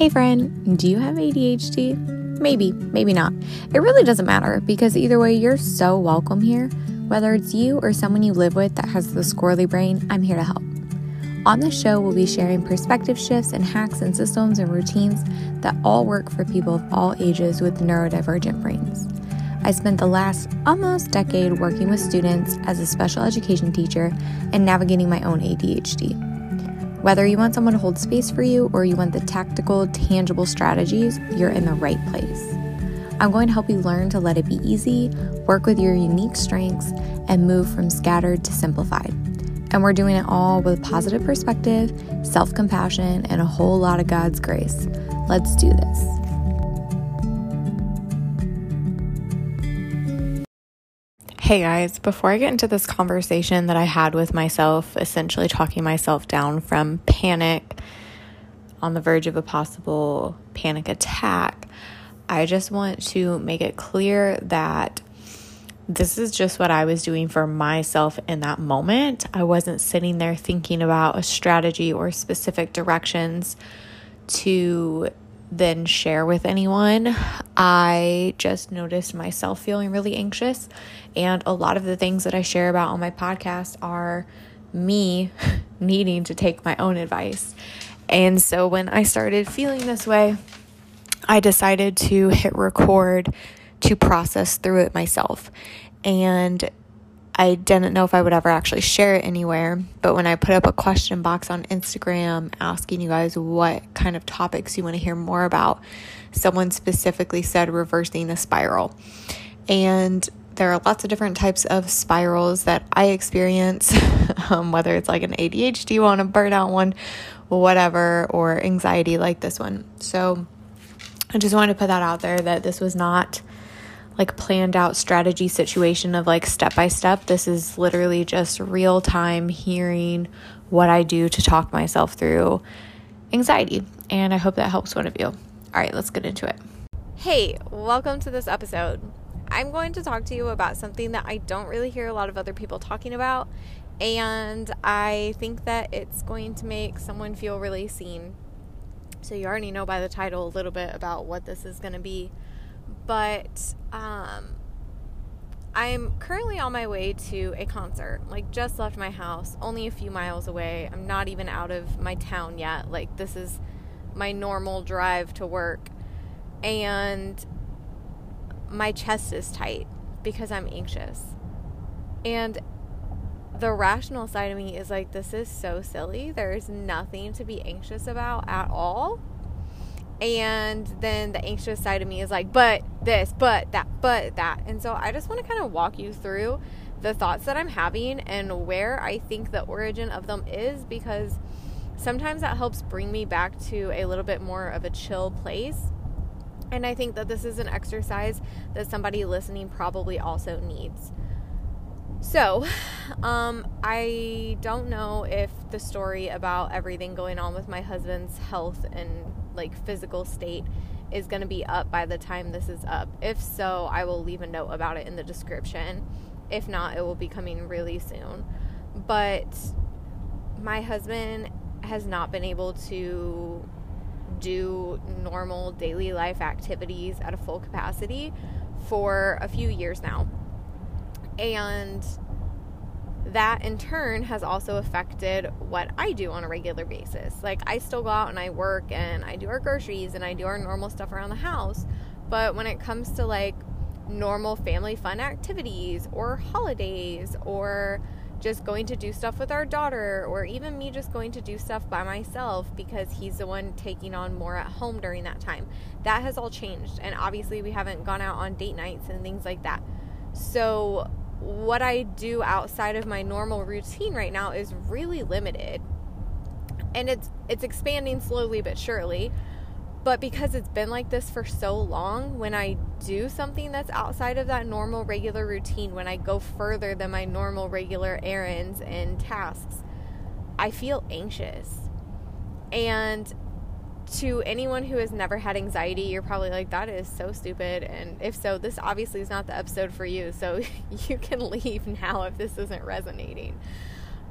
Hey, friend, do you have ADHD? Maybe, maybe not. It really doesn't matter because either way, you're so welcome here. Whether it's you or someone you live with that has the squirrely brain, I'm here to help. On the show, we'll be sharing perspective shifts and hacks and systems and routines that all work for people of all ages with neurodivergent brains. I spent the last almost decade working with students as a special education teacher and navigating my own ADHD. Whether you want someone to hold space for you or you want the tactical, tangible strategies, you're in the right place. I'm going to help you learn to let it be easy, work with your unique strengths, and move from scattered to simplified. And we're doing it all with positive perspective, self compassion, and a whole lot of God's grace. Let's do this. Hey guys, before I get into this conversation that I had with myself, essentially talking myself down from panic on the verge of a possible panic attack, I just want to make it clear that this is just what I was doing for myself in that moment. I wasn't sitting there thinking about a strategy or specific directions to then share with anyone. I just noticed myself feeling really anxious, and a lot of the things that I share about on my podcast are me needing to take my own advice. And so when I started feeling this way, I decided to hit record to process through it myself. And I didn't know if I would ever actually share it anywhere, but when I put up a question box on Instagram asking you guys what kind of topics you want to hear more about, someone specifically said reversing the spiral. And there are lots of different types of spirals that I experience, um, whether it's like an ADHD one, a burnout one, whatever, or anxiety like this one. So I just wanted to put that out there that this was not like planned out strategy situation of like step by step. This is literally just real time hearing what I do to talk myself through anxiety. And I hope that helps one of you. All right, let's get into it. Hey, welcome to this episode. I'm going to talk to you about something that I don't really hear a lot of other people talking about. And I think that it's going to make someone feel really seen. So, you already know by the title a little bit about what this is going to be but um, I'm currently on my way to a concert. Like, just left my house, only a few miles away. I'm not even out of my town yet. Like, this is my normal drive to work. And my chest is tight because I'm anxious. And the rational side of me is like, this is so silly. There's nothing to be anxious about at all. And then the anxious side of me is like, but this, but that, but that. And so I just want to kind of walk you through the thoughts that I'm having and where I think the origin of them is because sometimes that helps bring me back to a little bit more of a chill place. And I think that this is an exercise that somebody listening probably also needs. So, um, I don't know if the story about everything going on with my husband's health and like physical state is going to be up by the time this is up. If so, I will leave a note about it in the description. If not, it will be coming really soon. But my husband has not been able to do normal daily life activities at a full capacity for a few years now. And that in turn has also affected what I do on a regular basis. Like, I still go out and I work and I do our groceries and I do our normal stuff around the house. But when it comes to like normal family fun activities or holidays or just going to do stuff with our daughter or even me just going to do stuff by myself because he's the one taking on more at home during that time. That has all changed. And obviously, we haven't gone out on date nights and things like that. So, what I do outside of my normal routine right now is really limited. And it's it's expanding slowly but surely. But because it's been like this for so long, when I do something that's outside of that normal regular routine, when I go further than my normal regular errands and tasks, I feel anxious. And to anyone who has never had anxiety, you're probably like, that is so stupid. And if so, this obviously is not the episode for you. So you can leave now if this isn't resonating.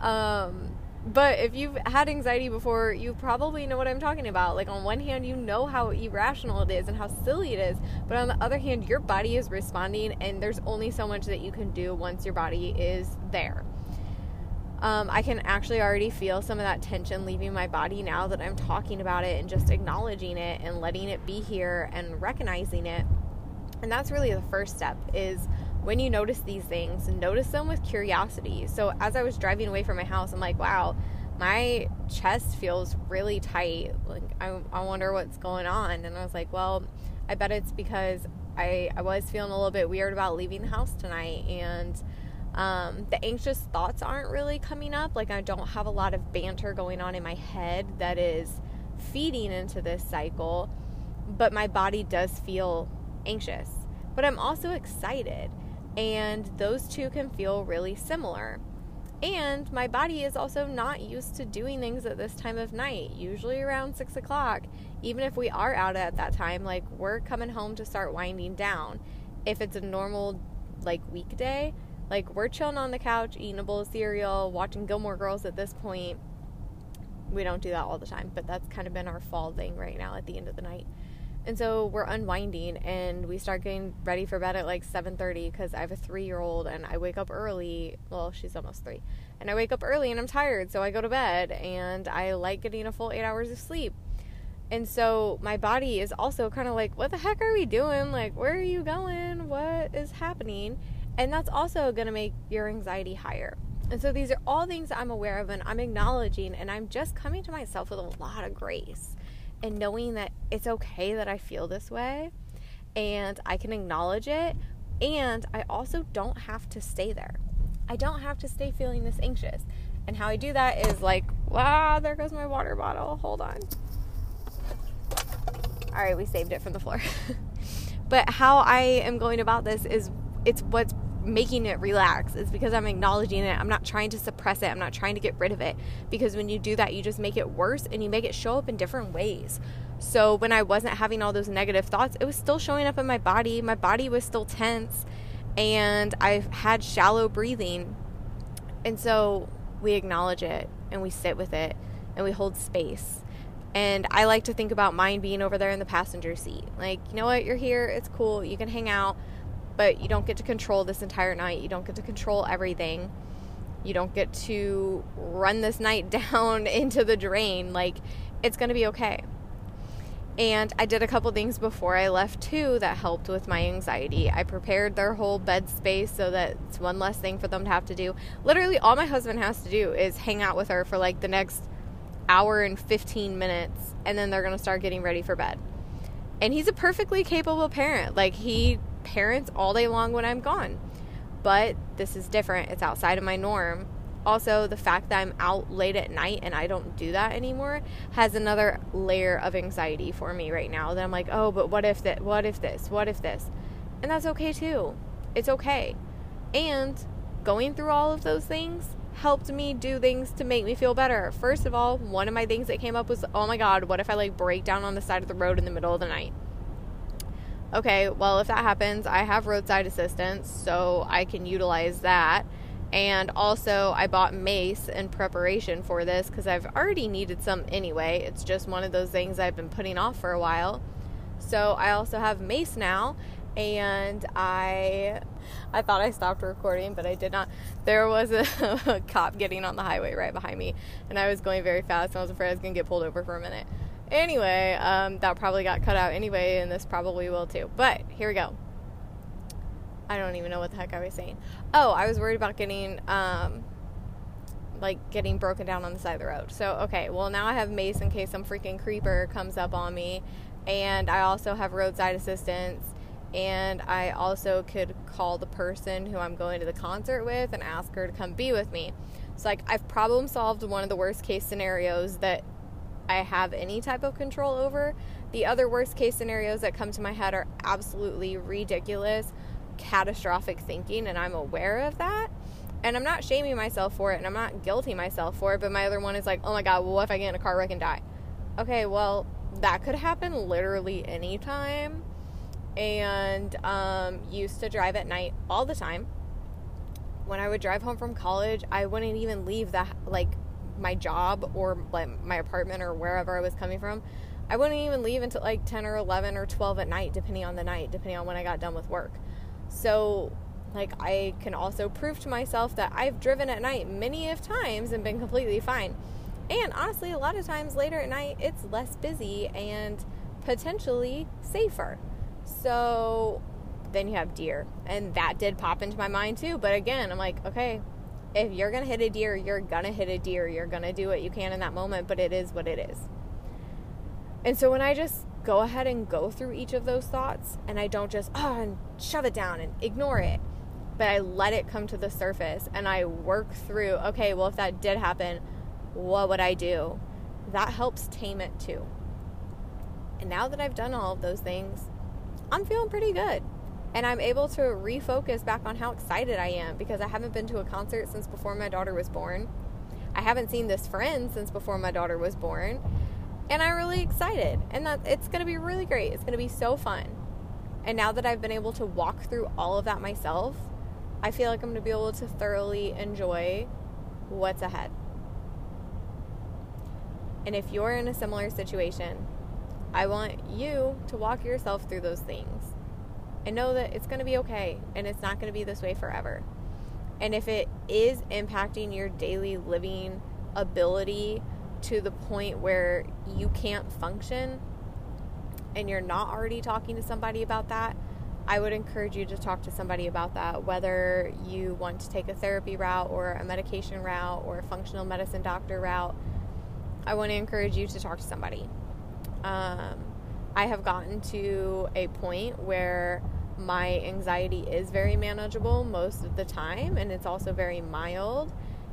Um, but if you've had anxiety before, you probably know what I'm talking about. Like, on one hand, you know how irrational it is and how silly it is, but on the other hand, your body is responding, and there's only so much that you can do once your body is there. Um, I can actually already feel some of that tension leaving my body now that I'm talking about it and just acknowledging it and letting it be here and recognizing it. And that's really the first step is when you notice these things, notice them with curiosity. So as I was driving away from my house, I'm like, wow, my chest feels really tight. Like I, I wonder what's going on. And I was like, well, I bet it's because I, I was feeling a little bit weird about leaving the house tonight and um, the anxious thoughts aren't really coming up. Like I don't have a lot of banter going on in my head that is feeding into this cycle, but my body does feel anxious. But I'm also excited and those two can feel really similar. And my body is also not used to doing things at this time of night, usually around six o'clock. Even if we are out at that time, like we're coming home to start winding down. If it's a normal, like, weekday, like we're chilling on the couch, eating a bowl of cereal, watching Gilmore Girls at this point. We don't do that all the time, but that's kind of been our fall thing right now at the end of the night. And so we're unwinding and we start getting ready for bed at like 7:30 cuz I have a 3-year-old and I wake up early. Well, she's almost 3. And I wake up early and I'm tired, so I go to bed and I like getting a full 8 hours of sleep. And so my body is also kind of like, what the heck are we doing? Like, where are you going? What is happening? And that's also going to make your anxiety higher. And so these are all things I'm aware of and I'm acknowledging and I'm just coming to myself with a lot of grace and knowing that it's okay that I feel this way and I can acknowledge it and I also don't have to stay there. I don't have to stay feeling this anxious. And how I do that is like, wow, there goes my water bottle. Hold on. All right, we saved it from the floor. but how I am going about this is it's what's making it relax is because I'm acknowledging it. I'm not trying to suppress it. I'm not trying to get rid of it because when you do that, you just make it worse and you make it show up in different ways. So when I wasn't having all those negative thoughts, it was still showing up in my body. My body was still tense and I've had shallow breathing. And so we acknowledge it and we sit with it and we hold space. And I like to think about mine being over there in the passenger seat. Like, you know what? You're here. It's cool. You can hang out but you don't get to control this entire night. You don't get to control everything. You don't get to run this night down into the drain. Like, it's going to be okay. And I did a couple things before I left too that helped with my anxiety. I prepared their whole bed space so that it's one less thing for them to have to do. Literally, all my husband has to do is hang out with her for like the next hour and 15 minutes, and then they're going to start getting ready for bed. And he's a perfectly capable parent. Like, he parents all day long when I'm gone. But this is different. It's outside of my norm. Also, the fact that I'm out late at night and I don't do that anymore has another layer of anxiety for me right now. That I'm like, oh, but what if that? What if this? What if this? And that's okay too. It's okay. And going through all of those things helped me do things to make me feel better. First of all, one of my things that came up was, oh my God, what if I like break down on the side of the road in the middle of the night? Okay, well, if that happens, I have roadside assistance, so I can utilize that. And also, I bought mace in preparation for this because I've already needed some anyway. It's just one of those things I've been putting off for a while. So, I also have mace now, and I I thought I stopped recording, but I did not. There was a, a, cop getting on the highway right behind me, and I was going very fast, and I was afraid I was gonna get pulled over for a minute. Anyway, um, that probably got cut out anyway, and this probably will too. But here we go. I don't even know what the heck I was saying. Oh, I was worried about getting, um, like, getting broken down on the side of the road. So, okay, well, now I have mace in case some freaking creeper comes up on me. And I also have roadside assistance. And I also could call the person who I'm going to the concert with and ask her to come be with me. So, like, I've problem solved one of the worst case scenarios that I have any type of control over. The other worst case scenarios that come to my head are absolutely ridiculous, catastrophic thinking, and I'm aware of that. And I'm not shaming myself for it and I'm not guilty myself for it, but my other one is like, oh my god, well, what if I get in a car wreck and die? Okay, well, that could happen literally anytime. And um, used to drive at night all the time. When I would drive home from college, I wouldn't even leave the like my job or like my apartment or wherever I was coming from, I wouldn't even leave until like 10 or 11 or 12 at night, depending on the night, depending on when I got done with work. So, like, I can also prove to myself that I've driven at night many of times and been completely fine. And honestly, a lot of times later at night, it's less busy and potentially safer. So, then you have deer. And that did pop into my mind too. But again, I'm like, okay, if you're going to hit a deer, you're going to hit a deer. You're going to do what you can in that moment, but it is what it is. And so when I just go ahead and go through each of those thoughts and I don't just, oh, and shove it down and ignore it, but I let it come to the surface and I work through, okay, well, if that did happen, what would I do? That helps tame it too. And now that I've done all of those things, I'm feeling pretty good. And I'm able to refocus back on how excited I am because I haven't been to a concert since before my daughter was born. I haven't seen this friend since before my daughter was born and I'm really excited. And that it's going to be really great. It's going to be so fun. And now that I've been able to walk through all of that myself, I feel like I'm going to be able to thoroughly enjoy what's ahead. And if you're in a similar situation, I want you to walk yourself through those things and know that it's going to be okay and it's not going to be this way forever. And if it is impacting your daily living ability to the point where you can't function and you're not already talking to somebody about that, I would encourage you to talk to somebody about that, whether you want to take a therapy route or a medication route or a functional medicine doctor route. I want to encourage you to talk to somebody. Um, I have gotten to a point where my anxiety is very manageable most of the time, and it's also very mild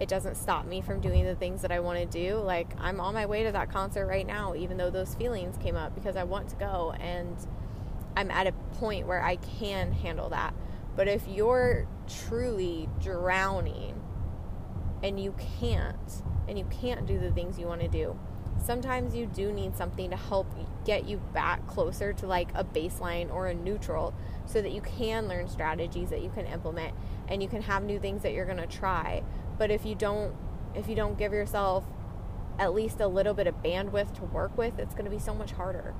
it doesn't stop me from doing the things that I want to do. Like, I'm on my way to that concert right now, even though those feelings came up because I want to go and I'm at a point where I can handle that. But if you're truly drowning and you can't, and you can't do the things you want to do, sometimes you do need something to help get you back closer to like a baseline or a neutral so that you can learn strategies that you can implement and you can have new things that you're going to try but if you don't if you don't give yourself at least a little bit of bandwidth to work with, it's going to be so much harder.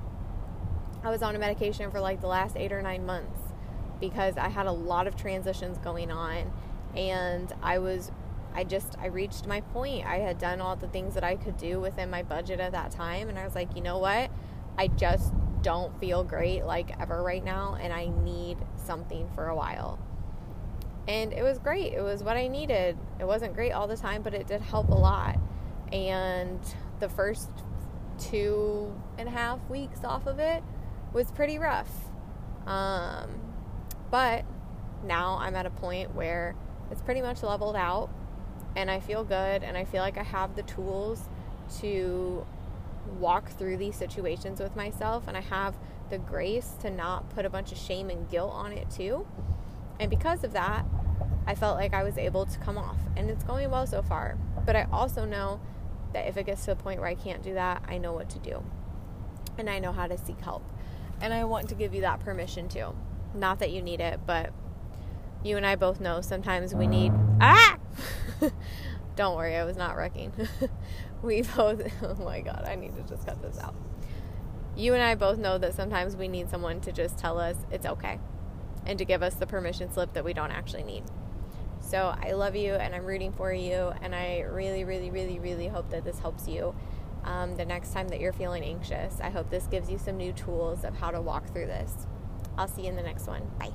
I was on a medication for like the last 8 or 9 months because I had a lot of transitions going on and I was I just I reached my point. I had done all the things that I could do within my budget at that time and I was like, "You know what? I just don't feel great like ever right now and I need something for a while." and it was great. It was what I needed. It wasn't great all the time, but it did help a lot. And the first two and a half weeks off of it was pretty rough. Um, but now I'm at a point where it's pretty much leveled out and I feel good and I feel like I have the tools to walk through these situations with myself and I have the grace to not put a bunch of shame and guilt on it too. And because of that, I felt like I was able to come off. And it's going well so far. But I also know that if it gets to a point where I can't do that, I know what to do. And I know how to seek help. And I want to give you that permission too. Not that you need it, but you and I both know sometimes we need. Ah! Don't worry, I was not wrecking. we both. Oh my god, I need to just cut this out. You and I both know that sometimes we need someone to just tell us it's okay and to give us the permission slip that we don't actually need. So I love you and I'm rooting for you, and I really, really, really, really hope that this helps you. Um, the next time that you're feeling anxious, I hope this gives you some new tools of how to walk through this. I'll see you in the next one. Bye.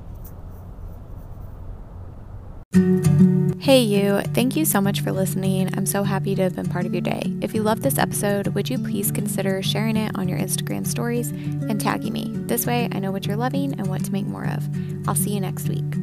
Hey, you. Thank you so much for listening. I'm so happy to have been part of your day. If you love this episode, would you please consider sharing it on your Instagram stories and tagging me? This way, I know what you're loving and what to make more of. I'll see you next week.